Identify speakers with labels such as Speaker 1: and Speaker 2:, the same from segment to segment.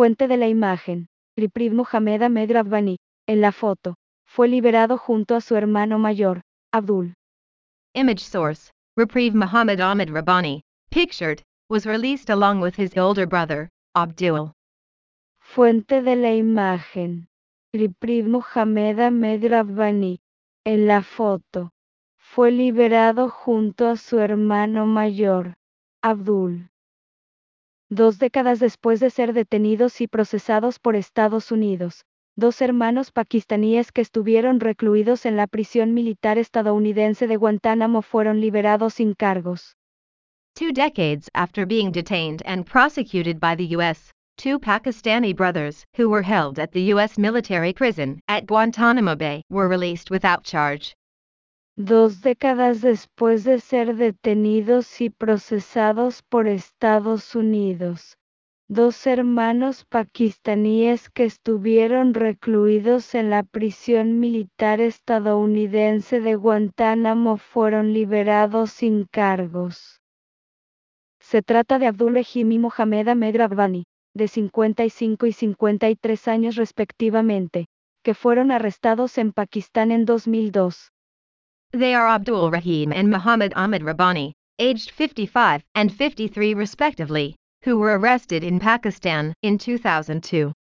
Speaker 1: Fuente de la imagen. Ripriv Mohamed Ahmed Rabbani, en la foto, fue liberado junto a su hermano mayor, Abdul.
Speaker 2: Image source, Reprieve Muhammad Ahmed Rabbani, pictured, was released along with his older brother, Abdul.
Speaker 1: Fuente de la imagen. Ripriv Mohamed Ahmed Rabbani, en la foto, fue liberado junto a su hermano mayor, Abdul. Dos décadas después de ser detenidos y procesados por Estados Unidos, dos hermanos pakistaníes que estuvieron recluidos en la prisión militar estadounidense de Guantánamo fueron liberados sin cargos.
Speaker 2: Two decades after being detained and prosecuted by the U.S., two Pakistani brothers who were held at the U.S. military prison at Guantanamo Bay were released without charge.
Speaker 1: Dos décadas después de ser detenidos y procesados por Estados Unidos, dos hermanos pakistaníes que estuvieron recluidos en la prisión militar estadounidense de Guantánamo fueron liberados sin cargos. Se trata de Abdul Rahim y Mohamed Ahmed Rabbani, de 55 y 53 años respectivamente, que fueron arrestados en Pakistán en 2002.
Speaker 2: They are Abdul Rahim and Muhammad Ahmed Rabbani, aged 55 and 53 respectively, who were arrested in Pakistan in 2002.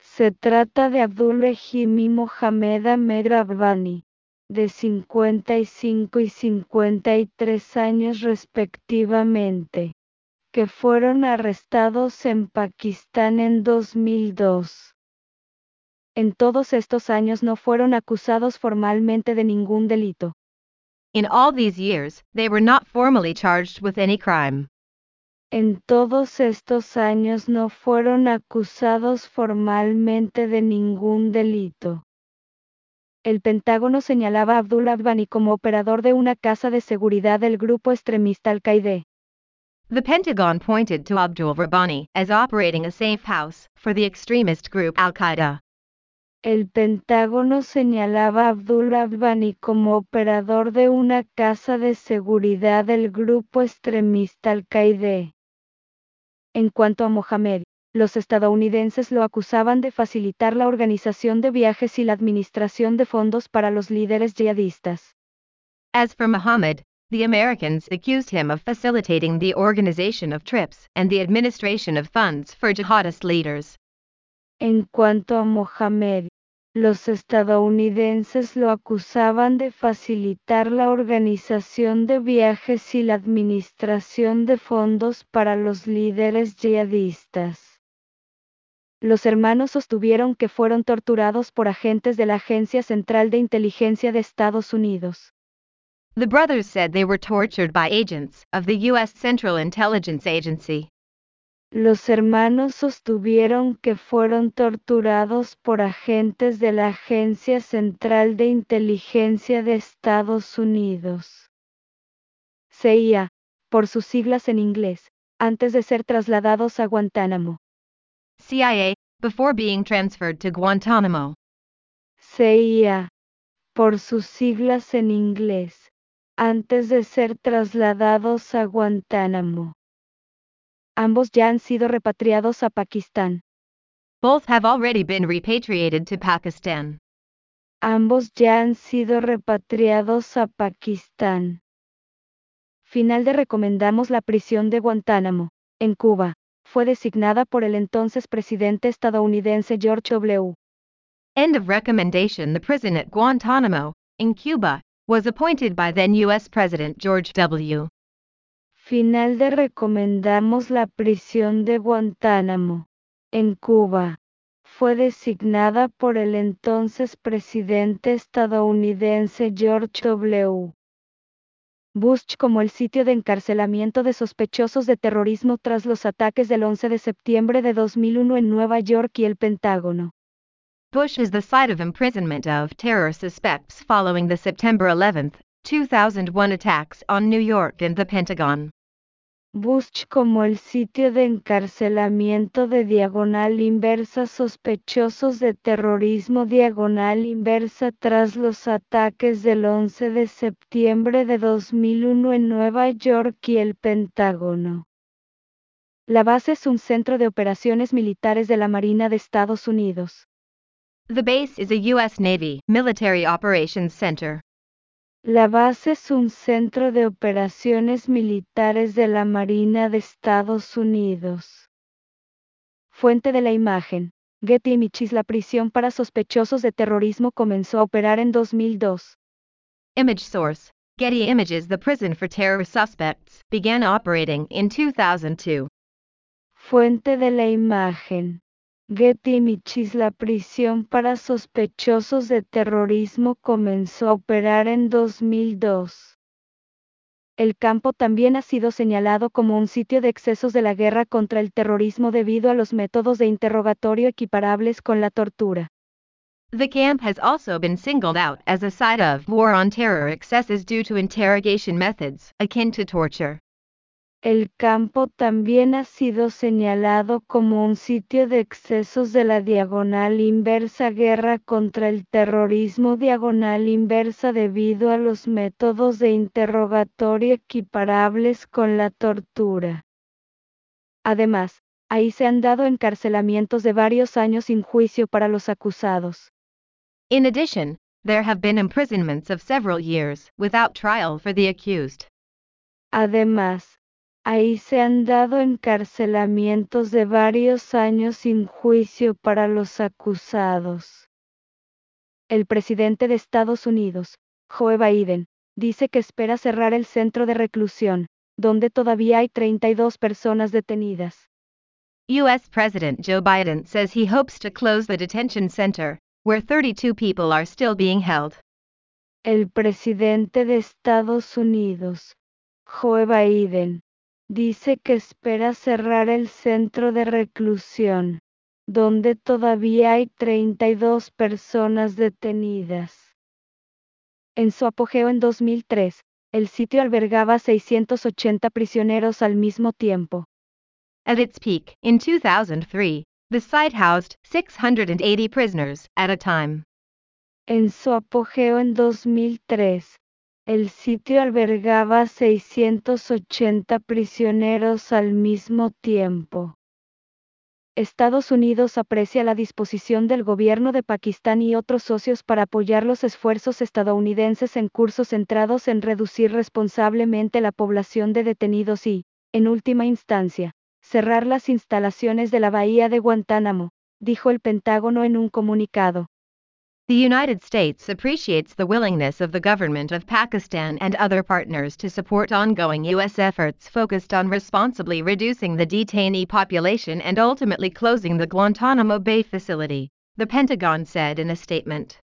Speaker 1: Se trata de Abdul Rahim y Mohamed Ahmed Rabbani, de 55 y 53 años respectivamente, que fueron arrestados en Pakistán en 2002. En todos estos años no fueron acusados formalmente de ningún delito.
Speaker 2: In all these years, they were not formally charged with any crime.
Speaker 1: En todos estos años no fueron acusados formalmente de ningún delito. El Pentágono señalaba a Abdul Abani como operador de una casa de seguridad del grupo extremista Al-Qaeda.
Speaker 2: The Pentagon pointed to Abdul Rabbani as operating a safe house for the extremist group Al Qaeda.
Speaker 1: El Pentágono señalaba a Abdul Abani como operador de una casa de seguridad del grupo extremista Al-Qaeda. En cuanto a Mohamed, los estadounidenses lo acusaban de facilitar la organización de viajes y la administración de fondos para los líderes yihadistas.
Speaker 2: As for Muhammad, the Americans accused him of facilitating the organization of trips and the administration of funds for jihadist leaders.
Speaker 1: En cuanto a Mohamed, los estadounidenses lo acusaban de facilitar la organización de viajes y la administración de fondos para los líderes yihadistas. Los hermanos sostuvieron que fueron torturados por agentes de la Agencia Central de Inteligencia de Estados Unidos.
Speaker 2: The brothers said they were tortured by agents of the U.S. Central Intelligence Agency.
Speaker 1: Los hermanos sostuvieron que fueron torturados por agentes de la Agencia Central de Inteligencia de Estados Unidos. CIA, por sus siglas en inglés, antes de ser trasladados a Guantánamo.
Speaker 2: CIA, before being transferred to Guantanamo.
Speaker 1: CIA, por sus siglas en inglés, antes de ser trasladados a Guantánamo. Ambos ya han sido repatriados a Pakistán.
Speaker 2: Both have already been repatriated to Pakistan.
Speaker 1: Ambos ya han sido repatriados a Pakistán. Final de recomendamos la prisión de Guantánamo, en Cuba. Fue designada por el entonces presidente estadounidense George W.
Speaker 2: End of recommendation The prison at Guantanamo, in Cuba, was appointed by then U.S. President George W.
Speaker 1: Final de recomendamos la prisión de Guantánamo, en Cuba. Fue designada por el entonces presidente estadounidense George W. Bush como el sitio de encarcelamiento de sospechosos de terrorismo tras los ataques del 11 de septiembre de 2001 en Nueva York y el Pentágono.
Speaker 2: Bush is the site of imprisonment of terror suspects following the September 11, 2001 attacks on New York and the Pentagon.
Speaker 1: Bush como el sitio de encarcelamiento de diagonal inversa sospechosos de terrorismo diagonal inversa tras los ataques del 11 de septiembre de 2001 en Nueva York y el Pentágono. La base es un centro de operaciones militares de la Marina de Estados Unidos.
Speaker 2: The base is a U.S. Navy military operations center.
Speaker 1: La base es un centro de operaciones militares de la Marina de Estados Unidos. Fuente de la imagen. Getty Images La prisión para sospechosos de terrorismo comenzó a operar en 2002.
Speaker 2: Image source Getty Images The prison for terror suspects began operating in 2002.
Speaker 1: Fuente de la imagen. Getty Images La prisión para sospechosos de terrorismo comenzó a operar en 2002. El campo también ha sido señalado como un sitio de excesos de la guerra contra el terrorismo debido a los métodos de interrogatorio equiparables con la tortura.
Speaker 2: The camp has also been singled out as a site of war on terror excesses due to interrogation methods akin to torture.
Speaker 1: El campo también ha sido señalado como un sitio de excesos de la diagonal inversa guerra contra el terrorismo diagonal inversa debido a los métodos de interrogatorio equiparables con la tortura. Además, ahí se han dado encarcelamientos de varios años sin juicio para los acusados.
Speaker 2: In addition, there have been imprisonments of several years without trial for the accused.
Speaker 1: Además, ahí se han dado encarcelamientos de varios años sin juicio para los acusados. El presidente de Estados Unidos, Joe Biden, dice que espera cerrar el centro de reclusión, donde todavía hay 32 personas detenidas.
Speaker 2: U.S. President Joe Biden says he hopes to close the detention center, where 32 people are still being held.
Speaker 1: El presidente de Estados Unidos, Joe Biden, dice que espera cerrar el centro de reclusión, donde todavía hay 32 personas detenidas. En su apogeo en 2003, el sitio albergaba 680 prisioneros al mismo tiempo.
Speaker 2: At its peak, in 2003, the site housed 680 prisoners at a time.
Speaker 1: En su apogeo en 2003, el sitio albergaba 680 prisioneros al mismo tiempo. Estados Unidos aprecia la disposición del gobierno de Pakistán y otros socios para apoyar los esfuerzos estadounidenses en cursos centrados en reducir responsablemente la población de detenidos y, en última instancia, cerrar las instalaciones de la bahía de Guantánamo, dijo el Pentágono en un comunicado.
Speaker 2: The United States appreciates the willingness of the government of Pakistan and other partners to support ongoing U.S. efforts focused on responsibly reducing the detainee population and ultimately closing the Guantanamo Bay facility, the Pentagon said in a statement.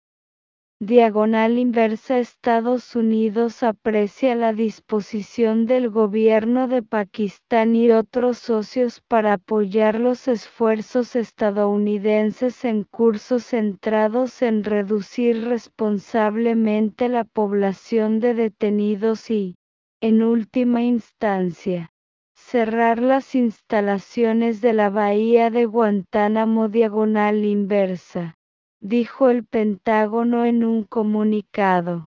Speaker 1: Diagonal inversa Estados Unidos aprecia la disposición del gobierno de Pakistán y otros socios para apoyar los esfuerzos estadounidenses en cursos centrados en reducir responsablemente la población de detenidos y, en última instancia, cerrar las instalaciones de la bahía de Guantánamo diagonal inversa dijo el Pentágono en un comunicado.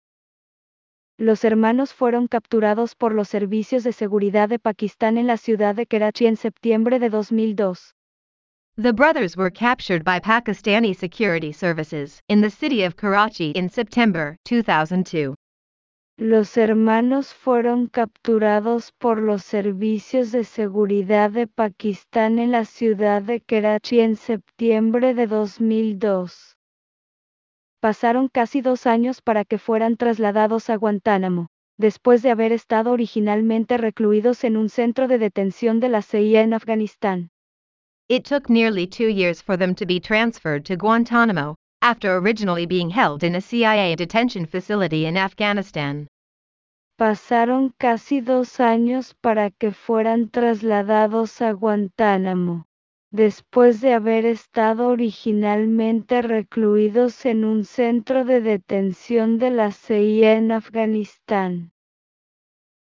Speaker 1: Los hermanos fueron capturados por los servicios de seguridad de Pakistán en la ciudad de Karachi en septiembre de 2002.
Speaker 2: The brothers were captured by Pakistani security services in the city of Karachi in September 2002.
Speaker 1: Los hermanos fueron capturados por los servicios de seguridad de Pakistán en la ciudad de Karachi en septiembre de 2002 pasaron casi dos años para que fueran trasladados a Guantánamo, después de haber estado originalmente recluidos en un centro de detención de la CIA en Afganistán.
Speaker 2: It took nearly two years for them to be transferred to Guantanamo, after originally being held in a CIA detention facility in Afghanistan.
Speaker 1: Pasaron casi dos años para que fueran trasladados a Guantánamo después de haber estado originalmente recluidos en un centro de detención de la CIA en Afganistán.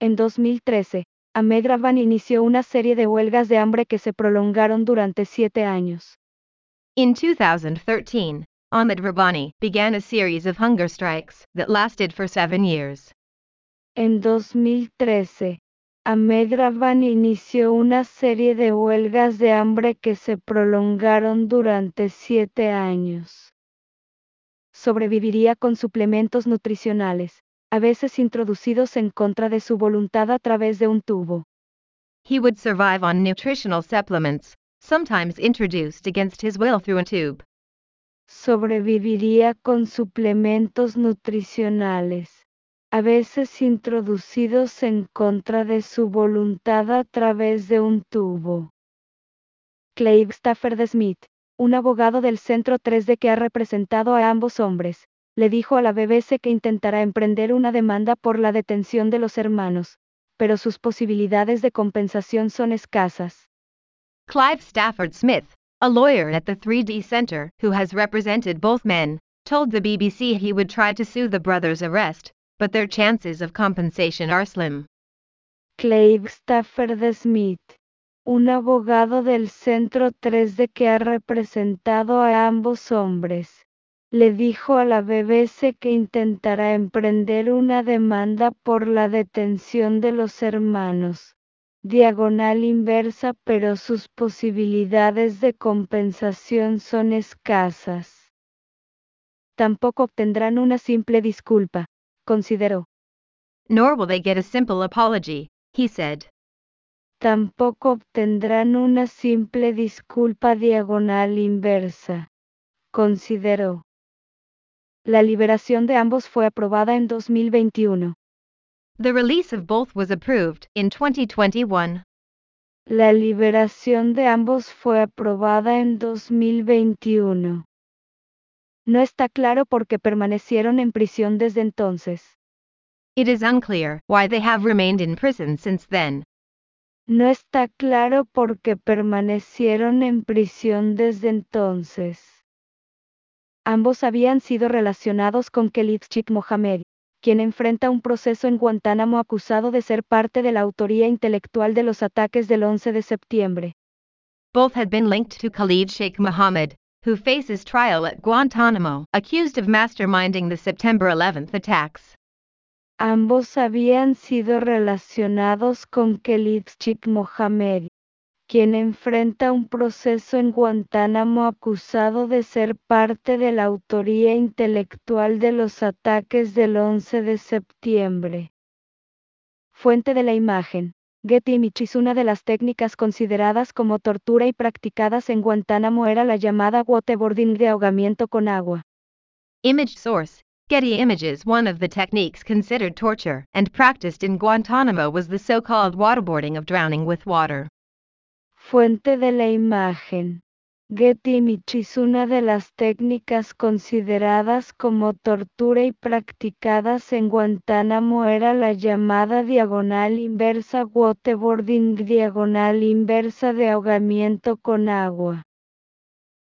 Speaker 1: En 2013, Ahmed Rabani inició una serie de huelgas de hambre que se prolongaron durante siete años.
Speaker 2: In 2013, Ahmed Rabani began a series of hunger strikes that lasted for seven years.
Speaker 1: En 2013, Ahmed Rabban inició una serie de huelgas de hambre que se prolongaron durante siete años. Sobreviviría con suplementos nutricionales, a veces introducidos en contra de su voluntad a través de un tubo.
Speaker 2: He would survive on nutritional supplements, sometimes introduced against his will through a tube.
Speaker 1: Sobreviviría con suplementos nutricionales a veces introducidos en contra de su voluntad a través de un tubo. Clive Stafford Smith, un abogado del Centro 3D que ha representado a ambos hombres, le dijo a la BBC que intentará emprender una demanda por la detención de los hermanos, pero sus posibilidades de compensación son escasas.
Speaker 2: Clive Stafford Smith, a lawyer at the 3D Center who has represented both men, told the BBC he would try to sue the brothers' arrest, but their chances of compensation are slim.
Speaker 1: Clive Stafford Smith, un abogado del Centro 3 de que ha representado a ambos hombres, le dijo a la BBC que intentará emprender una demanda por la detención de los hermanos. Diagonal inversa pero sus posibilidades de compensación son escasas. Tampoco obtendrán una simple disculpa, consideró.
Speaker 2: Nor will they get a simple apology, he said.
Speaker 1: Tampoco obtendrán una simple disculpa diagonal inversa, consideró. La liberación de ambos fue aprobada en 2021.
Speaker 2: The release of both was approved in 2021.
Speaker 1: La liberación de ambos fue aprobada en 2021. No está claro por qué permanecieron en prisión desde entonces.
Speaker 2: It is unclear why they have remained in prison since then.
Speaker 1: No está claro por qué permanecieron en prisión desde entonces. Ambos habían sido relacionados con Khalid Mohamed, quien enfrenta un proceso en Guantánamo acusado de ser parte de la autoría intelectual de los ataques del 11 de septiembre.
Speaker 2: Both had been linked to Khalid Sheikh Mohammed, who faces trial at accused of masterminding the September 11th attacks.
Speaker 1: Ambos habían sido relacionados con Khalid Sheikh Mohammed, quien enfrenta un proceso en Guantánamo acusado de ser parte de la autoría intelectual de los ataques del 11 de septiembre. Fuente de la imagen. Getty Images Una de las técnicas consideradas como tortura y practicadas en Guantánamo era la llamada waterboarding de ahogamiento con agua.
Speaker 2: Image source Getty Images One of the techniques considered torture and practiced in Guantanamo was the so-called waterboarding of drowning with water.
Speaker 1: Fuente de la imagen. Getty Images Una de las técnicas consideradas como tortura y practicadas en Guantánamo era la llamada diagonal inversa waterboarding diagonal inversa de ahogamiento con agua.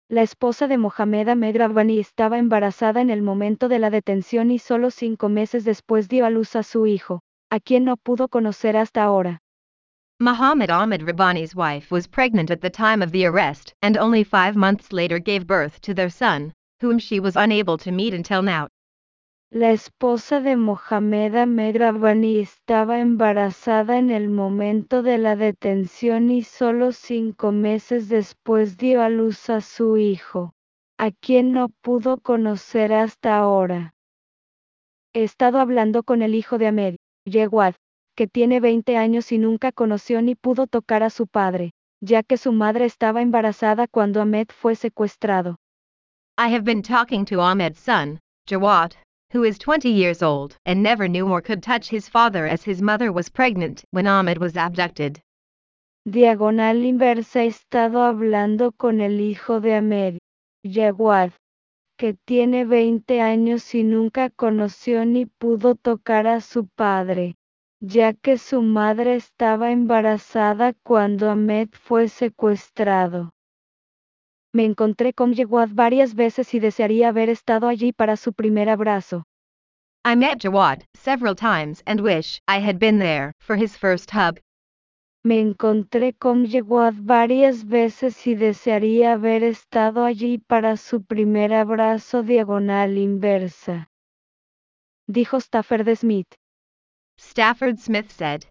Speaker 1: La esposa de Mohamed Ahmed Rabbani estaba embarazada en el momento de la detención y solo cinco meses después dio a luz a su hijo, a quien no pudo conocer hasta ahora.
Speaker 2: Muhammad Ahmed Rabbani's wife was pregnant at the time of the arrest and only five months later gave birth to their son, whom she was unable to meet until now.
Speaker 1: La esposa de Mohamed Ahmed Rabbani estaba embarazada en el momento de la detención y solo cinco meses después dio a luz a su hijo, a quien no pudo conocer hasta ahora. He estado hablando con el hijo de Ahmed, Yewad, que tiene 20 años y nunca conoció ni pudo tocar a su padre, ya que su madre estaba embarazada cuando Ahmed fue secuestrado.
Speaker 2: I have been talking to Ahmed's son, Jawad, who is 20 years old and never knew or could touch his father as his mother was pregnant when Ahmed was abducted.
Speaker 1: Diagonal inversa he estado hablando con el hijo de Ahmed, Jawad, que tiene 20 años y nunca conoció ni pudo tocar a su padre, ya que su madre estaba embarazada cuando Ahmed fue secuestrado. Me encontré con Jawad varias veces y desearía haber estado allí para su primer abrazo.
Speaker 2: I met Jawad several times and wish I had been there for his first hug.
Speaker 1: Me encontré con Jawad varias veces y desearía haber estado allí para su primer abrazo diagonal inversa. Dijo Stafford Smith.
Speaker 2: Stafford Smith said.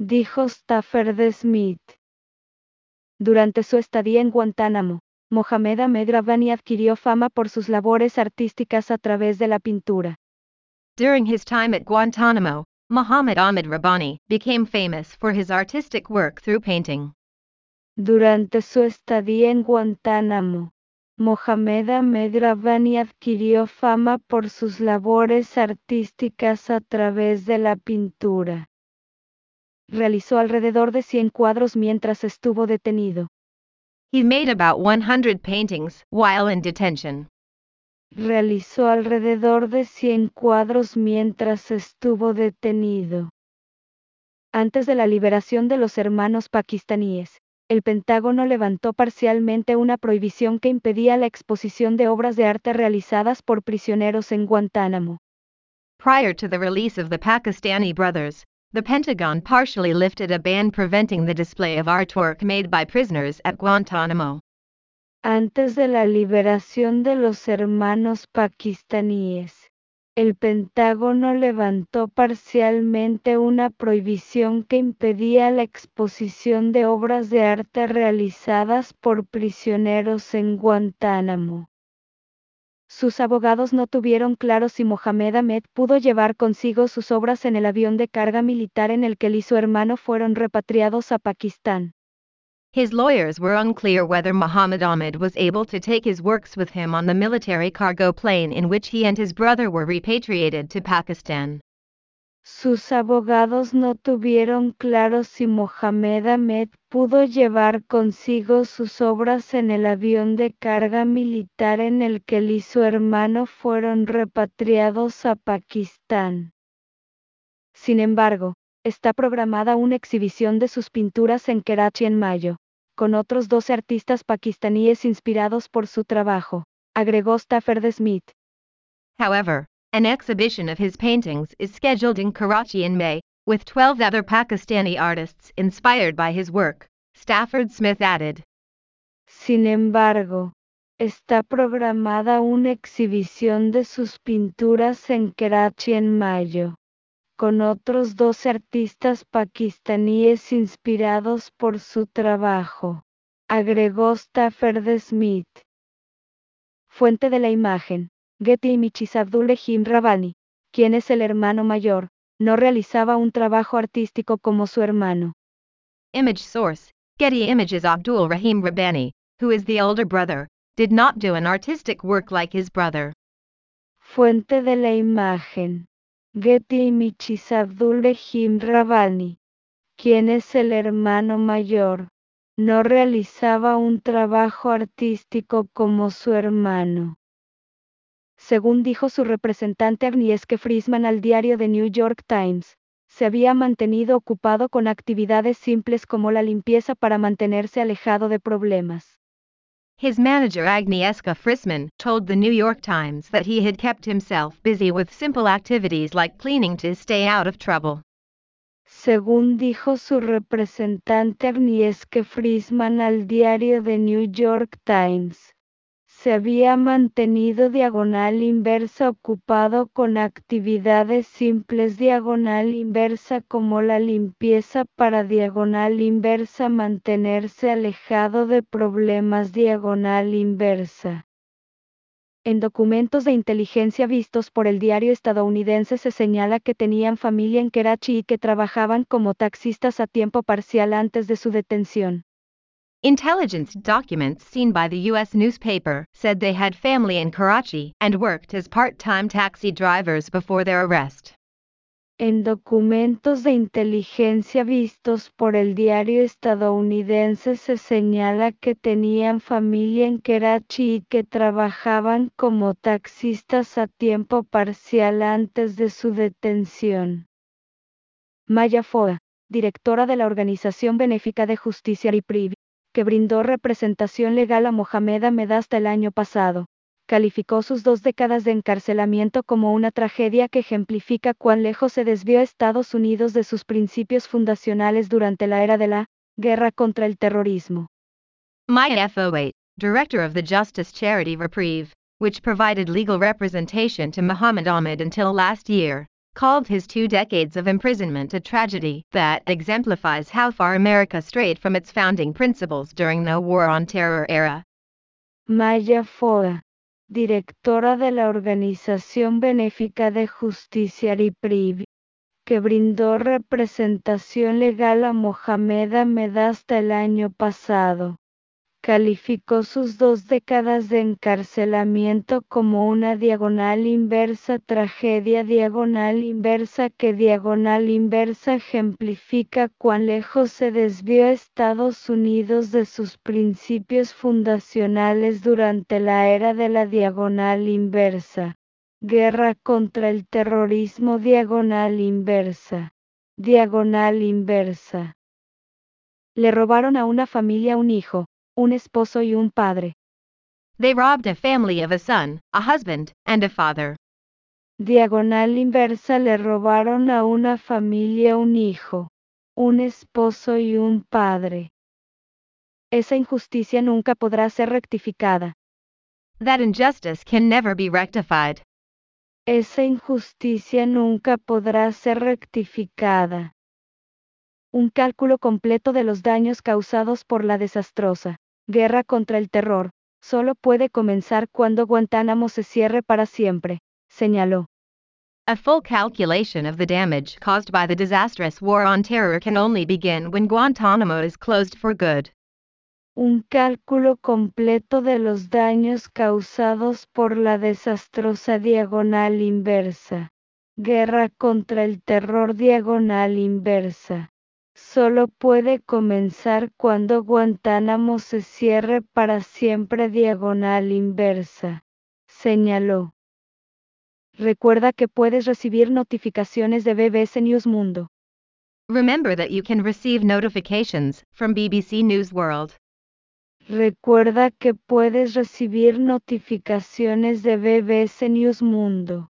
Speaker 1: dijo Stafford Smith. Durante su estadía en Guantánamo, Mohamed Ahmed Rabani adquirió fama por sus labores artísticas a través de la pintura.
Speaker 2: During his time at Guantanamo, Muhammad Ahmed Rabbani became famous for his artistic work through painting.
Speaker 1: Durante su estadía en Guantánamo, Mohamed Ahmed Rabani adquirió fama por sus labores artísticas a través de la pintura. Realizó alrededor de 100 cuadros mientras estuvo detenido.
Speaker 2: He made about 100 paintings while in detention.
Speaker 1: Realizó alrededor de 100 cuadros mientras estuvo detenido. Antes de la liberación de los hermanos pakistaníes, el Pentágono levantó parcialmente una prohibición que impedía la exposición de obras de arte realizadas por prisioneros en Guantánamo.
Speaker 2: Prior to the release of the Pakistani brothers, the Pentagon partially lifted a ban preventing the display of artwork made by prisoners at Guantanamo.
Speaker 1: Antes de la liberación de los hermanos pakistaníes, el Pentágono levantó parcialmente una prohibición que impedía la exposición de obras de arte realizadas por prisioneros en Guantánamo. Sus abogados no tuvieron claro si Mohamed Ahmed pudo llevar consigo sus obras en el avión de carga militar en el que él y su hermano fueron repatriados a Pakistán.
Speaker 2: His lawyers were unclear whether Muhammad Ahmed was able to take his works with him on the military cargo plane in which he and his brother were repatriated to Pakistan.
Speaker 1: Sus abogados no tuvieron claro si Mohamed Ahmed pudo llevar consigo sus obras en el avión de carga militar en el que él y su hermano fueron repatriados a Pakistán. Sin embargo, está programada una exhibición de sus pinturas en Karachi en mayo, con otros 12 artistas pakistaníes inspirados por su trabajo, agregó Stafford Smith.
Speaker 2: However, An exhibition of his paintings is scheduled in Karachi in May, with 12 other Pakistani artists inspired by his work, Stafford Smith added.
Speaker 1: Sin embargo, está programada una exhibición de sus pinturas en Karachi en mayo, con otros dos artistas pakistaníes inspirados por su trabajo, agregó Stafford Smith. Fuente de la imagen. Getty Imichis Abdul-Rehim Rabani, quien es el hermano mayor, no realizaba un trabajo artístico como su hermano.
Speaker 2: Image source Getty Images Abdul Rahim Rabbani, who is the older brother, did not do an artistic work like his brother.
Speaker 1: Fuente de la imagen. Abdul Rahim Rabani, quien es el hermano mayor, no realizaba un trabajo artístico como su hermano. Según dijo su representante Agnieszka Friesman al diario The New York Times, se había mantenido ocupado con actividades simples como la limpieza para mantenerse alejado de problemas.
Speaker 2: His manager Agnieszka Friesman told the New York Times that he had kept himself busy with simple activities like cleaning to stay out of trouble.
Speaker 1: Según dijo su representante Agnieszka Friesman al diario The New York Times, se había mantenido diagonal inversa ocupado con actividades simples diagonal inversa como la limpieza para diagonal inversa mantenerse alejado de problemas diagonal inversa. En documentos de inteligencia vistos por el diario estadounidense se señala que tenían familia en Karachi y que trabajaban como taxistas a tiempo parcial antes de su detención.
Speaker 2: Intelligence documents seen by the U.S. newspaper said they had family in Karachi and worked as part-time taxi drivers before their arrest.
Speaker 1: En documentos de inteligencia vistos por el diario estadounidense se señala que tenían familia en Karachi y que trabajaban como taxistas a tiempo parcial antes de su detención. Maya Foa, directora de la Organización Benéfica de Justicia y Privi, que brindó representación legal a Mohamed Ahmed hasta el año pasado, calificó sus dos décadas de encarcelamiento como una tragedia que ejemplifica cuán lejos se desvió Estados Unidos de sus principios fundacionales durante la era de la guerra contra el terrorismo.
Speaker 2: Maya Foe, director of the Justice Charity Reprieve, which provided legal representation to Muhammad Ahmed until last year, called his two decades of imprisonment a tragedy that exemplifies how far America strayed from its founding principles during the War on Terror era.
Speaker 1: Maya Foa, directora de la organización benéfica de Justicia Reprieve, que brindó representación legal a Mohamed Ahmed hasta el año pasado calificó sus dos décadas de encarcelamiento como una diagonal inversa tragedia diagonal inversa que diagonal inversa ejemplifica cuán lejos se desvió Estados Unidos de sus principios fundacionales durante la era de la diagonal inversa. Guerra contra el terrorismo diagonal inversa. Diagonal inversa. Le robaron a una familia un hijo, un esposo y un padre.
Speaker 2: They robbed a family of a son, a husband, and a father.
Speaker 1: Diagonal inversa le robaron a una familia un hijo, un esposo y un padre. Esa injusticia nunca podrá ser rectificada.
Speaker 2: That injustice can never be rectified.
Speaker 1: Esa injusticia nunca podrá ser rectificada. Un cálculo completo de los daños causados por la desastrosa guerra contra el terror, solo puede comenzar cuando Guantánamo se cierre para siempre, señaló.
Speaker 2: A full calculation of the damage caused by the disastrous war on terror can only begin when Guantánamo is closed for good.
Speaker 1: Un cálculo completo de los daños causados por la desastrosa diagonal inversa. Guerra contra el terror diagonal inversa solo puede comenzar cuando Guantánamo se cierre para siempre diagonal inversa, señaló. Recuerda que puedes recibir notificaciones de BBC News Mundo.
Speaker 2: Remember that you can receive notifications from BBC News World.
Speaker 1: Recuerda que puedes recibir notificaciones de BBC News Mundo.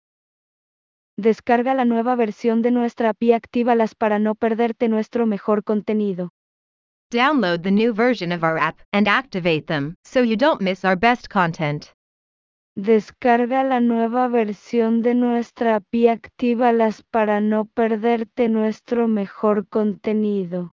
Speaker 1: Descarga la nueva versión de nuestra app y actívalas para no perderte nuestro mejor contenido.
Speaker 2: Download the new version of our app and activate them so you don't miss our best content.
Speaker 1: Descarga la nueva versión de nuestra app y actívalas para no perderte nuestro mejor contenido.